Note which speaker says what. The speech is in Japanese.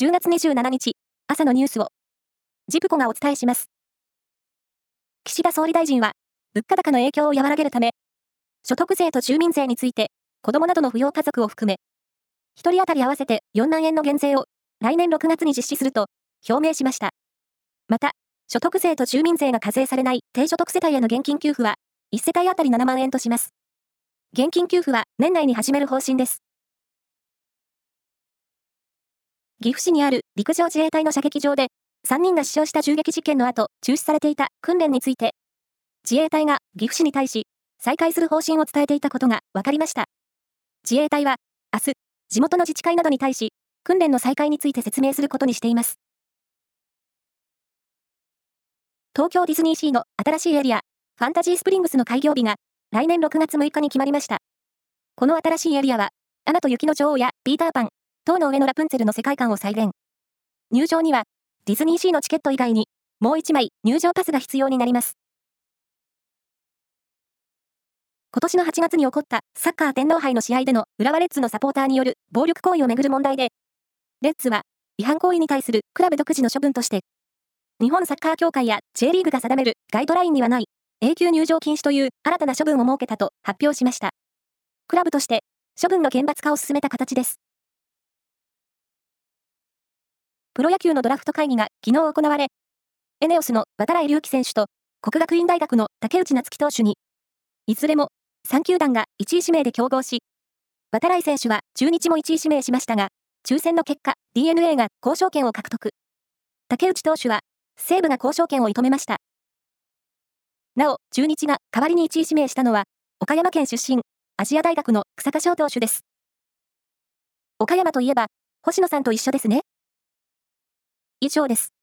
Speaker 1: 10月27日、朝のニュースを、ジプコがお伝えします。岸田総理大臣は、物価高の影響を和らげるため、所得税と住民税について、子供などの扶養家族を含め、1人当たり合わせて4万円の減税を来年6月に実施すると表明しました。また、所得税と住民税が課税されない低所得世帯への現金給付は、1世帯当たり7万円とします。現金給付は年内に始める方針です。岐阜市にある陸上自衛隊の射撃場で、3人が死傷した銃撃事件の後、中止されていた訓練について、自衛隊が岐阜市に対し、再開する方針を伝えていたことが分かりました。自衛隊は、明日、地元の自治会などに対し、訓練の再開について説明することにしています。東京ディズニーシーの新しいエリア、ファンタジースプリングスの開業日が、来年6月6日に決まりました。この新しいエリアは、アナと雪の女王やピーターパン、塔の上のラプンツェルの世界観を再現。入場には、ディズニーシーのチケット以外に、もう1枚入場パスが必要になります。今年の8月に起こったサッカー天皇杯の試合での浦和レッズのサポーターによる暴力行為をめぐる問題で、レッズは違反行為に対するクラブ独自の処分として、日本サッカー協会や J リーグが定めるガイドラインにはない永久入場禁止という新たな処分を設けたと発表しました。クラブとして処分の厳罰化を進めた形です。プロ野球のドラフト会議が昨日行われ、エネオスの渡来隆輝選手と国学院大学の竹内夏樹投手に、いずれも3球団が1位指名で競合し、渡来選手は中日も1位指名しましたが、抽選の結果、DNA が交渉権を獲得。竹内投手は、西武が交渉権を射止めました。なお、中日が代わりに1位指名したのは、岡山県出身、アジア大学の草加翔投手です。岡山といえば、星野さんと一緒ですね。以上です。